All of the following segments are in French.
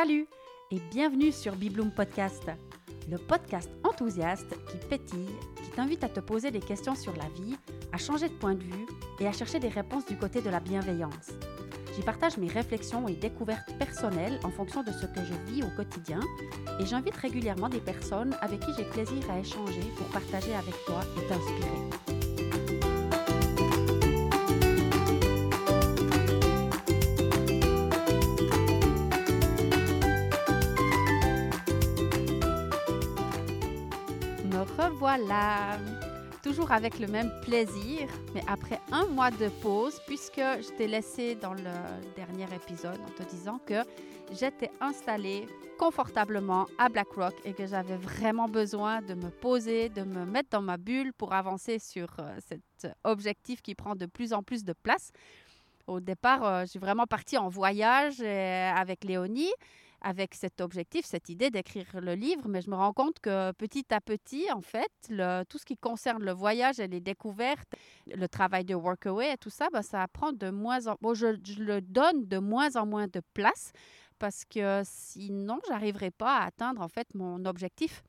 Salut et bienvenue sur Bibloom Podcast, le podcast enthousiaste qui pétille, qui t'invite à te poser des questions sur la vie, à changer de point de vue et à chercher des réponses du côté de la bienveillance. J'y partage mes réflexions et découvertes personnelles en fonction de ce que je vis au quotidien et j'invite régulièrement des personnes avec qui j'ai plaisir à échanger pour partager avec toi et t'inspirer. Voilà Toujours avec le même plaisir, mais après un mois de pause, puisque je t'ai laissé dans le dernier épisode en te disant que j'étais installée confortablement à BlackRock et que j'avais vraiment besoin de me poser, de me mettre dans ma bulle pour avancer sur euh, cet objectif qui prend de plus en plus de place. Au départ, euh, j'ai vraiment parti en voyage euh, avec Léonie avec cet objectif, cette idée d'écrire le livre, mais je me rends compte que petit à petit, en fait, tout ce qui concerne le voyage et les découvertes, le travail de workaway et tout ça, ben, ça prend de moins en moins, je, je, le donne de moins en moins de place parce que sinon, j'arriverai pas à atteindre en fait mon objectif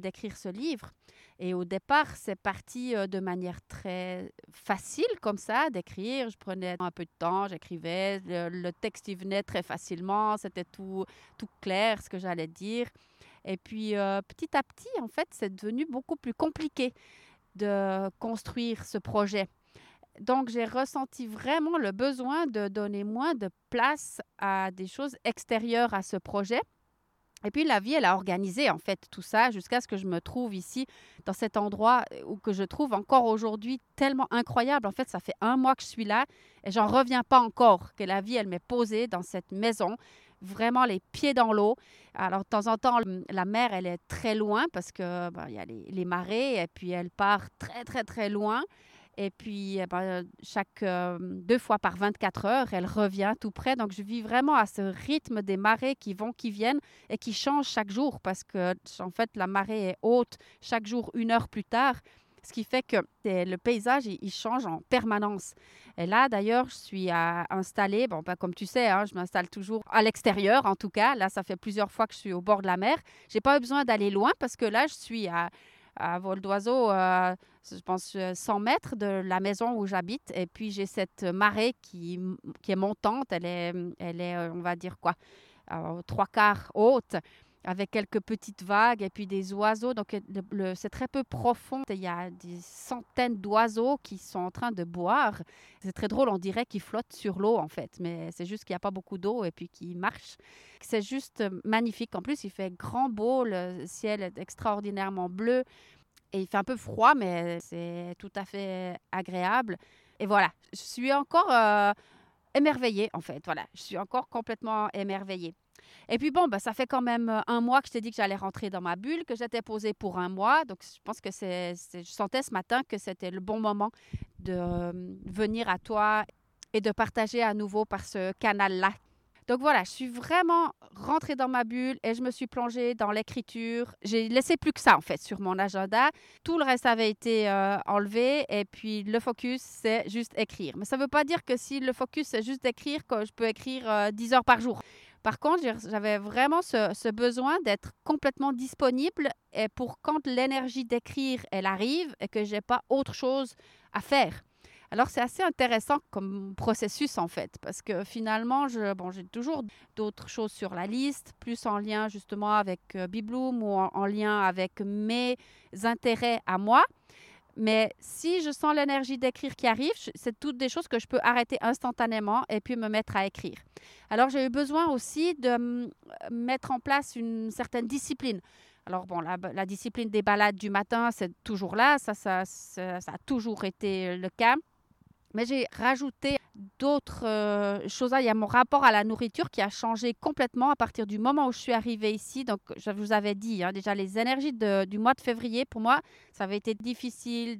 d'écrire ce livre. Et au départ, c'est parti euh, de manière très facile comme ça d'écrire. Je prenais un peu de temps, j'écrivais, le, texte il venait très facilement, c'était tout, tout clair ce que j'allais dire. Et puis euh, petit à petit, en fait, c'est devenu beaucoup plus compliqué de construire ce projet. Donc, j'ai ressenti vraiment le besoin de donner moins de place à des choses extérieures à ce projet et puis la vie, elle a organisé en fait tout ça jusqu'à ce que je me trouve ici, dans cet endroit euh, où que je trouve encore aujourd'hui tellement incroyable. En fait, ça fait un mois que je suis là et j'en reviens pas encore que la vie, elle m'est posée dans cette maison, vraiment les pieds dans l'eau. Alors de temps en temps, la mer, elle est très loin parce que ben, il y a les marées et puis elle part très très très loin. Et puis, eh ben, chaque euh, deux fois par 24 heures, elle revient tout près. Donc, je vis vraiment à ce rythme des marées qui vont, qui viennent et qui changent chaque jour parce que, en fait, la marée est haute chaque jour une heure plus tard. Ce qui fait que le paysage, il, change en permanence. Et là, d'ailleurs, je suis installée, bon, ben, comme tu sais, hein, je m'installe toujours à l'extérieur, en tout cas. Là, ça fait plusieurs fois que je suis au bord de la mer. Je n'ai pas besoin d'aller loin parce que là, je suis à à vol d'oiseau, euh, je pense 100 mètres de la maison où j'habite. Et puis j'ai cette marée qui, qui est montante, elle est, elle est, euh, on va dire quoi, trois quarts haute avec quelques petites vagues et puis des oiseaux. Donc, c'est très peu profond. Il y a des centaines d'oiseaux qui sont en train de boire. C'est très drôle, on dirait qu'ils flottent sur l'eau, en fait, mais c'est juste qu'il n'y a pas beaucoup d'eau et puis qu'ils marchent. C'est juste magnifique. En plus, il fait grand beau, le ciel est extraordinairement bleu et il fait un peu froid, mais c'est tout à fait agréable. Et voilà, je suis encore euh, émerveillée, en fait. Voilà, je suis encore complètement émerveillée. Et puis bon, bah, ça fait quand même euh, un mois que je t'ai dit que j'allais rentrer dans ma bulle, que j'étais posée pour un mois. Donc je pense que je sentais ce matin que c'était le bon moment de euh, venir à toi et de partager à nouveau par ce canal-là. Donc voilà, je suis vraiment rentrée dans ma bulle et je me suis plongée dans l'écriture. J'ai laissé plus que ça en fait sur mon agenda. Tout le reste avait été euh, enlevé et puis le focus c'est juste écrire. Mais ça ne veut pas dire que si le focus c'est juste écrire, que je peux écrire 10 heures par jour. Par contre, j'avais vraiment ce, besoin d'être complètement disponible et pour quand l'énergie d'écrire, elle arrive et que j'ai pas autre chose à faire. Alors, c'est assez intéressant comme processus, en fait, parce que finalement, je, bon, j'ai toujours d'autres choses sur la liste, plus en lien justement avec euh, Bibloom ou en, lien avec mes intérêts à moi. Mais si je sens l'énergie d'écrire qui arrive, c'est toutes des choses que je peux arrêter instantanément et puis me mettre à écrire. Alors j'ai eu besoin aussi de mettre en place une certaine discipline. Alors bon, la, discipline des balades du matin, c'est toujours là, ça ça, ça, a toujours été le cas. Mais j'ai rajouté d'autres euh, choses. Il y a mon rapport à la nourriture qui a changé complètement à partir du moment où je suis arrivée ici. Donc, je vous avais dit, hein, déjà, les énergies du mois de février, pour moi, ça avait été difficile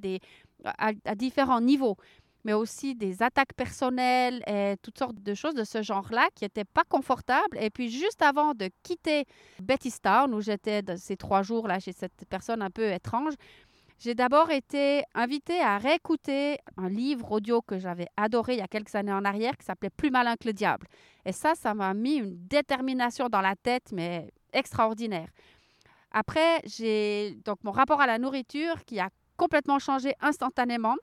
à, différents niveaux mais aussi des attaques personnelles et toutes sortes de choses de ce genre-là qui n'étaient pas confortables. Et puis, juste avant de quitter Bettystown, où j'étais ces trois jours-là chez cette personne un peu étrange, j'ai d'abord été invitée à réécouter un livre audio que j'avais adoré il y a quelques années en arrière qui s'appelait Plus malin que le diable. Et ça, ça m'a mis une détermination dans la tête, mais extraordinaire. Après, j'ai donc mon rapport à la nourriture qui a complètement changé instantanément.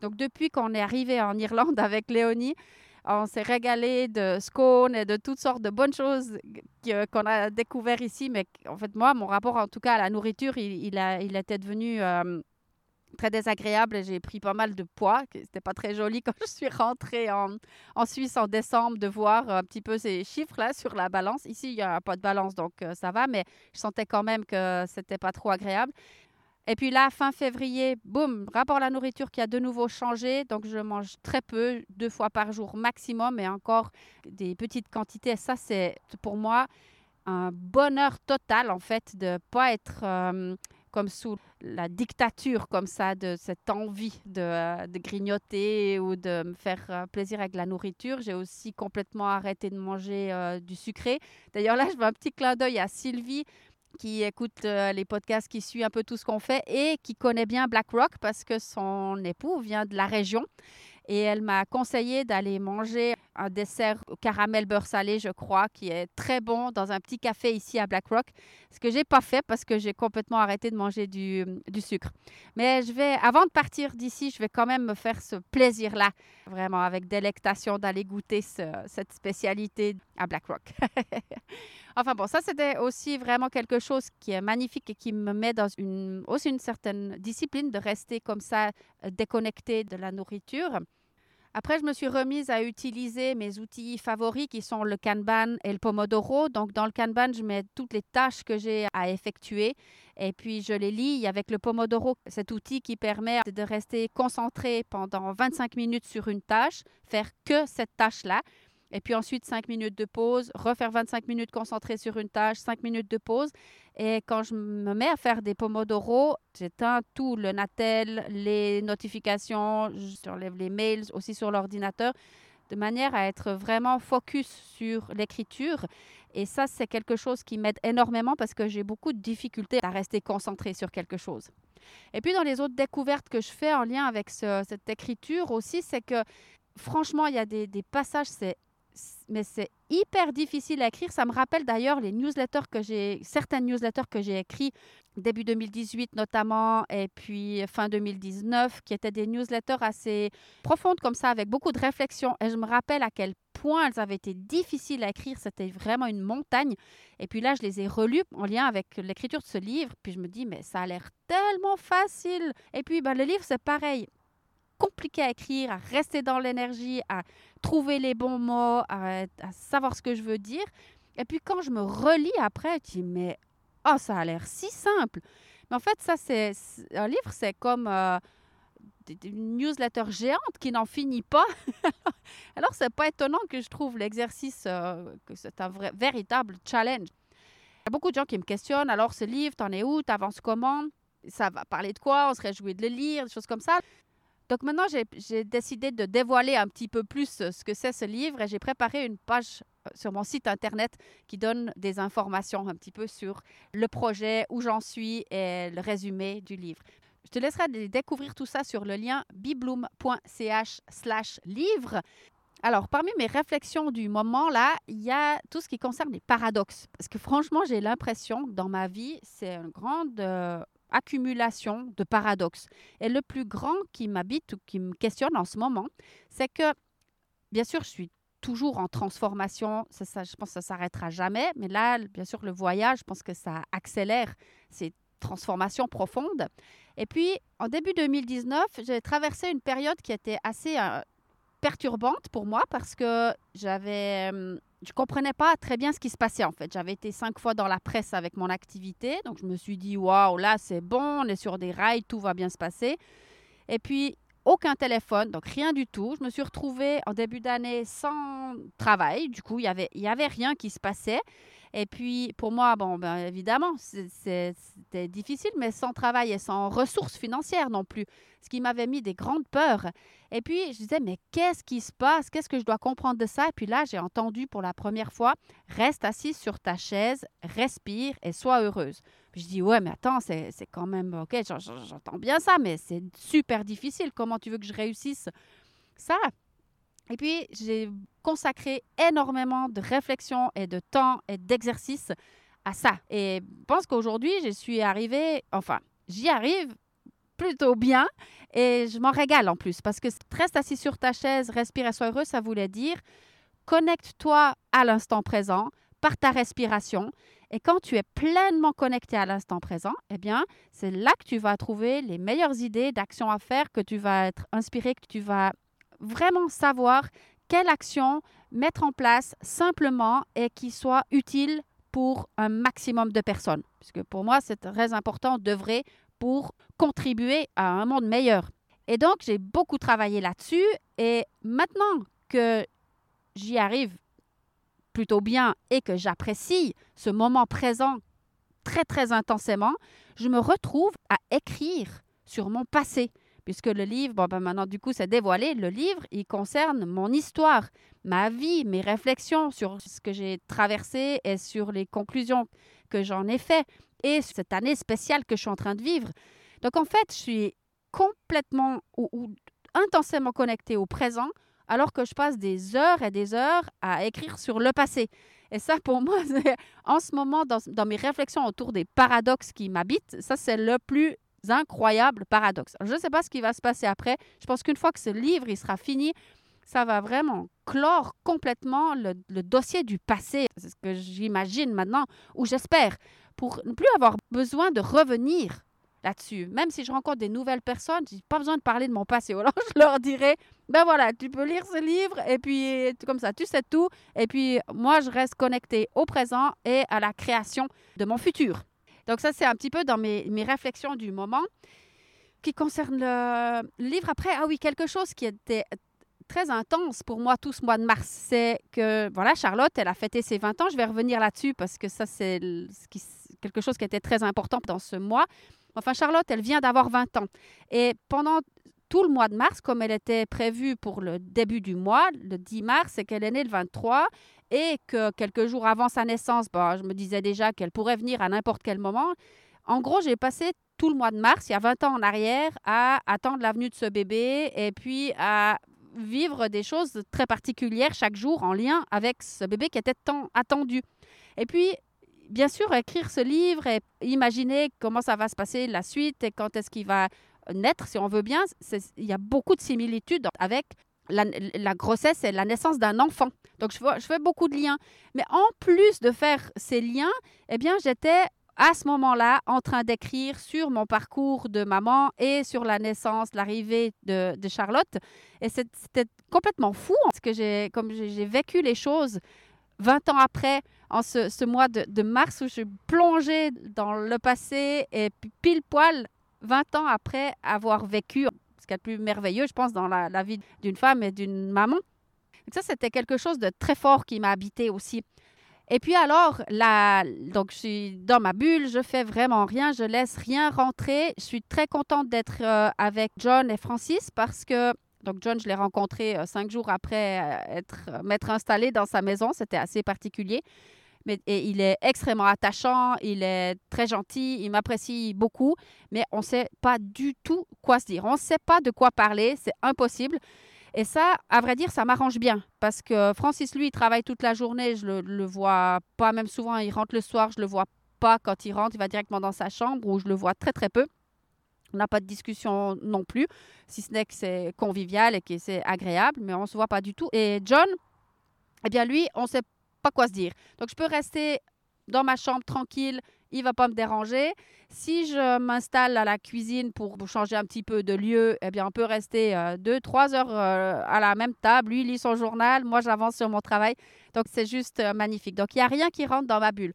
Donc depuis qu'on est arrivé en Irlande avec Léonie, on s'est régalé de scones et de toutes sortes de bonnes choses qu'on a découvert ici. Mais en fait, moi, mon rapport en tout cas à la nourriture, il, a, était devenu euh, très désagréable j'ai pris pas mal de poids. C'était pas très joli quand je suis rentrée en, en, Suisse en décembre de voir un petit peu ces chiffres-là sur la balance. Ici, il n'y a pas de balance, donc euh, ça va, mais je sentais quand même que c'était pas trop agréable. Et puis là, fin février, boum, rapport à la nourriture qui a de nouveau changé. Donc je mange très peu, deux fois par jour maximum, et encore des petites quantités. ça, c'est pour moi un bonheur total, en fait, de ne pas être euh, comme sous la dictature, comme ça, de cette envie de, euh, grignoter ou de me faire euh, plaisir avec la nourriture. J'ai aussi complètement arrêté de manger du sucré. D'ailleurs, là, je veux un petit clin d'œil à Sylvie qui écoute euh, les podcasts, qui suit un peu tout ce qu'on fait et qui connaît bien BlackRock parce que son époux vient de la région. Et elle m'a conseillé d'aller manger un dessert au caramel beurre salé, je crois, qui est très bon dans un petit café ici à Blackrock. Ce que j'ai pas fait parce que j'ai complètement arrêté de manger du, du, sucre. Mais je vais, avant de partir d'ici, je vais quand même me faire ce plaisir-là, vraiment avec délectation d'aller goûter cette spécialité à Blackrock. enfin bon, ça c'était aussi vraiment quelque chose qui est magnifique et qui me met dans une, aussi une certaine discipline de rester comme ça euh, déconnecté de la nourriture. Après, je me suis remise à utiliser mes outils favoris qui sont le Kanban et le Pomodoro. Donc, dans le Kanban, je mets toutes les tâches que j'ai à effectuer et puis je les lis avec le Pomodoro, cet outil qui permet de rester concentré pendant 25 minutes sur une tâche, faire que cette tâche-là. Et puis ensuite, 5 minutes de pause, refaire 25 minutes concentré sur une tâche, 5 minutes de pause. Et quand je me mets à faire des pomodoro, j'éteins tout, le Natel, les notifications, j'enlève les mails aussi sur l'ordinateur, de manière à être vraiment focus sur l'écriture. Et ça, c'est quelque chose qui m'aide énormément parce que j'ai beaucoup de difficultés à rester concentré sur quelque chose. Et puis dans les autres découvertes que je fais en lien avec cette écriture aussi, c'est que franchement, il y a des, des passages, c'est mais c'est hyper difficile à écrire. Ça me rappelle d'ailleurs les newsletters que j'ai, certaines newsletters que j'ai écrits début 2018 notamment, et puis fin 2019, qui étaient des newsletters assez profondes comme ça, avec beaucoup de réflexion. Et je me rappelle à quel point elles avaient été difficiles à écrire. C'était vraiment une montagne. Et puis là, je les ai relues en lien avec l'écriture de ce livre. Puis je me dis, mais ça a l'air tellement facile. Et puis, ben, le livre, c'est pareil compliqué à écrire, à rester dans l'énergie, à trouver les bons mots, à, savoir ce que je veux dire. Et puis quand je me relis après, je dis mais oh ça a l'air si simple. Mais en fait ça c'est un livre, c'est comme euh, une newsletter géante qui n'en finit pas. Alors c'est pas étonnant que je trouve l'exercice euh, que c'est un véritable challenge. Il y a beaucoup de gens qui me questionnent. Alors ce livre, t'en es où, t'avances comment? Ça va parler de quoi? On se réjouit de le lire, des choses comme ça. Donc maintenant, j'ai décidé de dévoiler un petit peu plus euh, ce que c'est ce livre et j'ai préparé une page euh, sur mon site internet qui donne des informations un petit peu sur le projet, où j'en suis et le résumé du livre. Je te laisserai découvrir tout ça sur le lien bibloom.ch slash livre. Alors, parmi mes réflexions du moment, là, il y a tout ce qui concerne les paradoxes. Parce que franchement, j'ai l'impression que dans ma vie, c'est une grande euh, accumulation de paradoxes. Et le plus grand qui m'habite ou qui me questionne en ce moment, c'est que, bien sûr, je suis toujours en transformation. Ça, je pense que ça s'arrêtera jamais. Mais là, bien sûr, le voyage, je pense que ça accélère ces transformations profondes. Et puis, en début 2019, j'ai traversé une période qui était assez euh, perturbante pour moi parce que j'avais je comprenais pas très bien ce qui se passait en fait. J'avais été cinq fois dans la presse avec mon activité, donc je me suis dit waouh là c'est bon, on est sur des rails, tout va bien se passer. Et puis aucun téléphone, donc rien du tout. Je me suis retrouvée en début d'année sans travail. Du coup, il y avait, il y avait rien qui se passait. Et puis, pour moi, bon, ben, évidemment, c'était difficile, mais sans travail et sans ressources financières non plus, ce qui m'avait mis des grandes peurs. Et puis, je disais, mais qu'est-ce qui se passe? Qu'est-ce que je dois comprendre de ça? Et puis là, j'ai entendu pour la première fois, reste assise sur ta chaise, respire et sois heureuse. Je dis, ouais, mais attends, c'est quand même, ok, j'entends bien ça, mais c'est super difficile. Comment tu veux que je réussisse ça? Et puis, j'ai consacré énormément de réflexion et de temps et d'exercice à ça. Et je pense qu'aujourd'hui, je suis arrivée, enfin, j'y arrive plutôt bien et je m'en régale en plus parce que reste assis sur ta chaise, respire et sois heureux, ça voulait dire connecte-toi à l'instant présent par ta respiration. Et quand tu es pleinement connecté à l'instant présent, eh bien, c'est là que tu vas trouver les meilleures idées d'actions à faire, que tu vas être inspiré, que tu vas vraiment savoir quelle action mettre en place simplement et qui soit utile pour un maximum de personnes. Puisque pour moi, c'est très important d'œuvrer pour contribuer à un monde meilleur. Et donc, j'ai beaucoup travaillé là-dessus. Et maintenant que j'y arrive plutôt bien et que j'apprécie ce moment présent très, très intensément, je me retrouve à écrire sur mon passé puisque le livre, bon, ben maintenant du coup c'est dévoilé, le livre, il concerne mon histoire, ma vie, mes réflexions sur ce que j'ai traversé et sur les conclusions que j'en ai fait et cette année spéciale que je suis en train de vivre. Donc en fait, je suis complètement ou, intensément connectée au présent alors que je passe des heures et des heures à écrire sur le passé. Et ça, pour moi, en ce moment, dans, dans, mes réflexions autour des paradoxes qui m'habitent, ça, c'est le plus incroyables paradoxes. je ne sais pas ce qui va se passer après. Je pense qu'une fois que ce livre il sera fini, ça va vraiment clore complètement le, dossier du passé. C'est ce que j'imagine maintenant, ou j'espère, pour ne plus avoir besoin de revenir là-dessus. Même si je rencontre des nouvelles personnes, je n'ai pas besoin de parler de mon passé. Alors je leur dirai, ben voilà, tu peux lire ce livre et puis comme ça, tu sais tout. Et puis moi, je reste connecté au présent et à la création de mon futur. Donc ça, c'est un petit peu dans mes, réflexions du moment qui concerne le livre. Après, ah oui, quelque chose qui était très intense pour moi tout ce mois de mars, c'est que, voilà, Charlotte, elle a fêté ses 20 ans. Je vais revenir là-dessus parce que ça, c'est quelque chose qui était très important dans ce mois. Enfin, Charlotte, elle vient d'avoir 20 ans. Et pendant tout le mois de mars, comme elle était prévue pour le début du mois, le 10 mars, c'est qu'elle est née le 23 et que quelques jours avant sa naissance, bah, je me disais déjà qu'elle pourrait venir à n'importe quel moment. En gros, j'ai passé tout le mois de mars, il y a 20 ans en arrière, à attendre l'avenue de ce bébé et puis à vivre des choses très particulières chaque jour en lien avec ce bébé qui était tant attendu. Et puis, bien sûr, écrire ce livre et imaginer comment ça va se passer la suite et quand est-ce qu'il va naître, si on veut bien, il y a beaucoup de similitudes avec la, grossesse et la naissance d'un enfant. Donc, je, fais beaucoup de liens. Mais en plus de faire ces liens, eh bien, j'étais à ce moment-là en train d'écrire sur mon parcours de maman et sur la naissance, l'arrivée de, Charlotte. Et c'était complètement fou, parce que j'ai, comme j'ai vécu les choses 20 ans après, en ce, ce mois de, de, mars, où je suis plongée dans le passé et pile poil 20 ans après avoir vécu ce qu'il y a plus merveilleux, je pense, dans la, vie d'une femme et d'une maman. Ça, c'était quelque chose de très fort qui m'a habité aussi. Et puis alors, là, donc je suis dans ma bulle, je fais vraiment rien, je laisse rien rentrer. Je suis très contente d'être euh, avec John et Francis parce que donc John, je l'ai rencontré euh, cinq jours après euh, être m'être installé dans sa maison. C'était assez particulier mais il est extrêmement attachant, il est très gentil, il m'apprécie beaucoup, mais on ne sait pas du tout quoi se dire. On ne sait pas de quoi parler, c'est impossible. Et ça, à vrai dire, ça m'arrange bien parce que Francis, lui, il travaille toute la journée, je le, le vois pas, même souvent, il rentre le soir, je le vois pas quand il rentre, il va directement dans sa chambre où je le vois très très peu. On n'a pas de discussion non plus, si ce n'est que c'est convivial et que c'est agréable, mais on ne se voit pas du tout. Et John, eh bien lui, on ne sait quoi se dire. Donc, je peux rester dans ma chambre tranquille, il va pas me déranger. Si je m'installe à la cuisine pour changer un petit peu de lieu, eh bien, on peut rester euh, deux, trois heures euh, à la même table. Lui, il lit son journal, moi, j'avance sur mon travail. Donc, c'est juste euh, magnifique. Donc, il n'y a rien qui rentre dans ma bulle.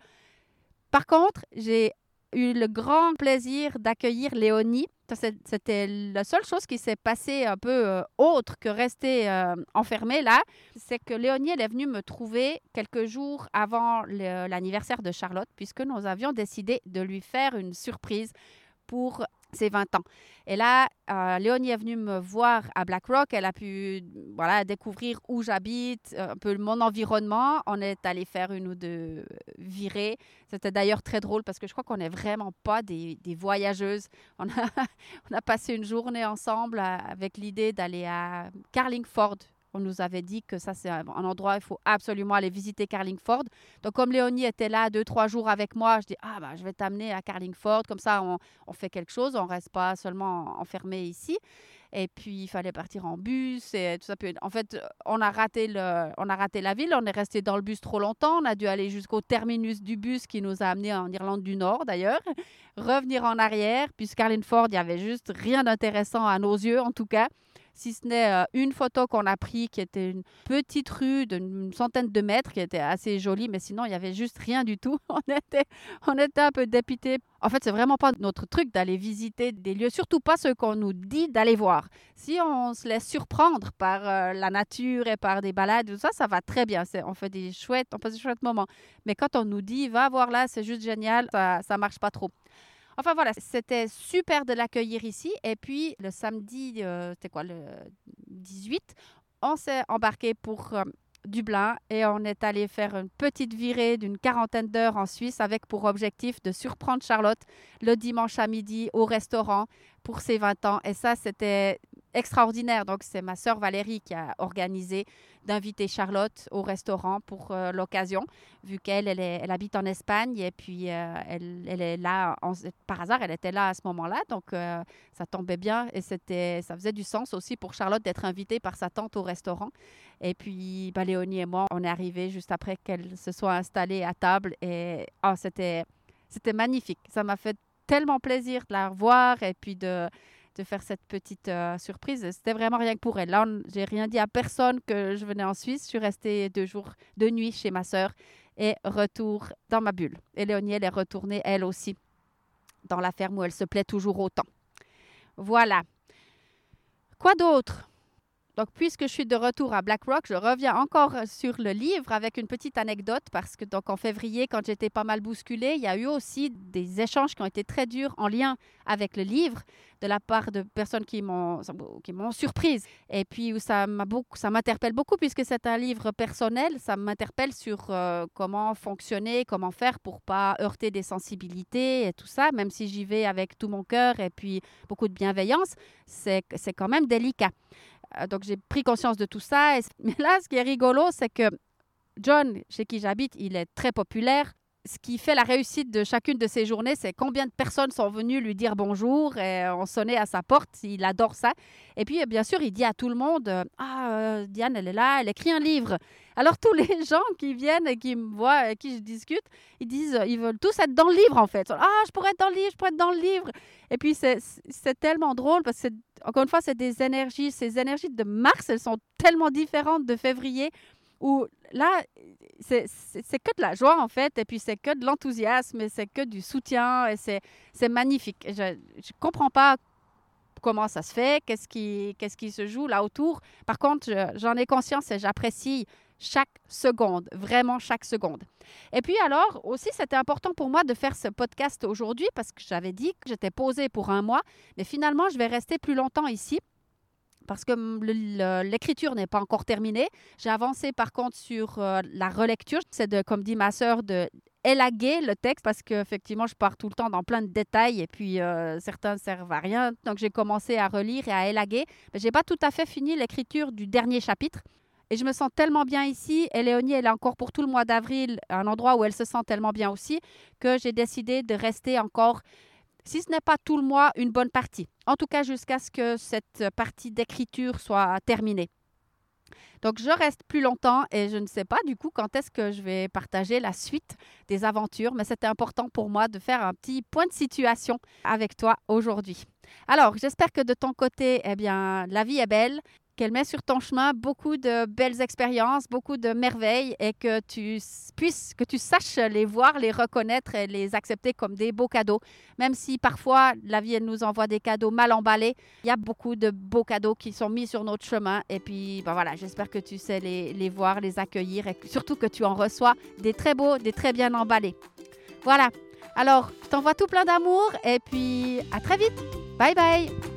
Par contre, j'ai eu le grand plaisir d'accueillir Léonie C'était la seule chose qui s'est passée un peu euh, autre que rester euh, enfermée là. C'est que Léonie, est venue me trouver quelques jours avant l'anniversaire de Charlotte, puisque nous avions décidé de lui faire une surprise pour ses 20 ans. Et là, euh, Léonie est venue me voir à Black Rock. Elle a pu voilà, découvrir où j'habite, un peu mon environnement. On est allé faire une ou deux virées. C'était d'ailleurs très drôle parce que je crois qu'on n'est vraiment pas des, voyageuses. On a, on a passé une journée ensemble euh, avec l'idée d'aller à Carlingford, on nous avait dit que ça, c'est un, endroit, il faut absolument aller visiter Carlingford. Donc, comme Léonie était là deux, trois jours avec moi, je dis, ah, bah, je vais t'amener à Carlingford. Comme ça, on, fait quelque chose. On ne reste pas seulement enfermé ici. Et puis, il fallait partir en bus et tout ça. En fait, on a, raté on a raté la ville. On est resté dans le bus trop longtemps. On a dû aller jusqu'au terminus du bus qui nous a amenés en Irlande du Nord, d'ailleurs. Revenir en arrière, puisque Carlingford, il n'y avait juste rien d'intéressant à nos yeux, en tout cas si ce n'est euh, une photo qu'on a prise qui était une petite rue d'une centaine de mètres qui était assez jolie, mais sinon il n'y avait juste rien du tout. On était, on était un peu dépités. En fait, c'est vraiment pas notre truc d'aller visiter des lieux, surtout pas ceux qu'on nous dit d'aller voir. Si on se laisse surprendre par euh, la nature et par des balades, tout ça, ça va très bien. On fait des chouettes, on passe des chouettes moments. Mais quand on nous dit va voir là, c'est juste génial, ça, ça marche pas trop. Enfin voilà, c'était super de l'accueillir ici. Et puis le samedi, euh, c'était quoi, le 18, on s'est embarqué pour euh, Dublin et on est allé faire une petite virée d'une quarantaine d'heures en Suisse avec pour objectif de surprendre Charlotte le dimanche à midi au restaurant pour ses 20 ans. Et ça, c'était extraordinaire. Donc, c'est ma sœur Valérie qui a organisé d'inviter Charlotte au restaurant pour euh, l'occasion, vu qu'elle, elle, habite en Espagne et puis euh, elle, est là, par hasard, elle était là à ce moment-là. Donc, euh, ça tombait bien et c'était, ça faisait du sens aussi pour Charlotte d'être invitée par sa tante au restaurant. Et puis, bah, Léonie et moi, on est arrivés juste après qu'elle se soit installée à table et c'était, c'était magnifique. Ça m'a fait tellement plaisir de la revoir et puis de de faire cette petite euh, surprise. C'était vraiment rien que pour elle. Là, j'ai rien dit à personne que je venais en Suisse. Je suis restée deux jours, de nuit chez ma sœur et retour dans ma bulle. Et Léonie, est retournée, elle aussi, dans la ferme où elle se plaît toujours autant. Voilà. Quoi d'autre? Donc, puisque je suis de retour à BlackRock, je reviens encore sur le livre avec une petite anecdote parce que donc en février, quand j'étais pas mal bousculée, il y a eu aussi des échanges qui ont été très durs en lien avec le livre de la part de personnes qui m'ont qui m'ont surprise. Et puis ça m'a beaucoup ça m'interpelle beaucoup puisque c'est un livre personnel, ça m'interpelle sur euh, comment fonctionner, comment faire pour pas heurter des sensibilités et tout ça, même si j'y vais avec tout mon cœur et puis beaucoup de bienveillance, c'est c'est quand même délicat. Euh, donc, j'ai pris conscience de tout ça. mais là, ce qui est rigolo, c'est que John, chez qui j'habite, il est très populaire. Ce qui fait la réussite de chacune de ces journées, c'est combien de personnes sont venues lui dire bonjour et ont sonné à sa porte. Il adore ça. Et puis, bien sûr, il dit à tout le monde Ah, euh, Diane, elle est là, elle écrit un livre. Alors, tous les gens qui viennent et qui me voient, avec qui je discute, ils disent Ils veulent tous être dans le livre, en fait. Ah, je pourrais être dans le livre, je pourrais être dans le livre. Et puis, c'est tellement drôle parce que, encore une fois, c'est des énergies. Ces énergies de mars, elles sont tellement différentes de février où là, c'est que de la joie en fait, et puis c'est que de l'enthousiasme, et c'est que du soutien, et c'est magnifique. Je ne comprends pas comment ça se fait, qu'est-ce qui, qu'est-ce qui se joue là autour. Par contre, j'en ai conscience et j'apprécie chaque seconde, vraiment chaque seconde. Et puis alors, aussi, c'était important pour moi de faire ce podcast aujourd'hui parce que j'avais dit que j'étais posée pour un mois, mais finalement, je vais rester plus longtemps ici parce que l'écriture n'est pas encore terminée. J'ai avancé par contre sur euh, la relecture. C'est de, comme dit ma sœur, de élaguer le texte parce qu'effectivement, je pars tout le temps dans plein de détails et puis euh, certains ne servent à rien. Donc, j'ai commencé à relire et à élaguer. Mais je n'ai pas tout à fait fini l'écriture du dernier chapitre. Et je me sens tellement bien ici. Et Léonie, elle est encore pour tout le mois d'avril, un endroit où elle se sent tellement bien aussi, que j'ai décidé de rester encore, si ce n'est pas tout le mois, une bonne partie. En tout cas, jusqu'à ce que cette partie d'écriture soit terminée. Donc, je reste plus longtemps et je ne sais pas du coup quand est-ce que je vais partager la suite des aventures, mais c'était important pour moi de faire un petit point de situation avec toi aujourd'hui. Alors, j'espère que de ton côté, eh bien, la vie est belle qu'elle met sur ton chemin beaucoup de belles expériences, beaucoup de merveilles et que tu puisses, que tu saches les voir, les reconnaître et les accepter comme des beaux cadeaux. Même si parfois la vie elle nous envoie des cadeaux mal emballés, il y a beaucoup de beaux cadeaux qui sont mis sur notre chemin. Et puis ben voilà, j'espère que tu sais les, les voir, les accueillir et surtout que tu en reçois des très beaux, des très bien emballés. Voilà. Alors, je t'envoie tout plein d'amour et puis à très vite. Bye bye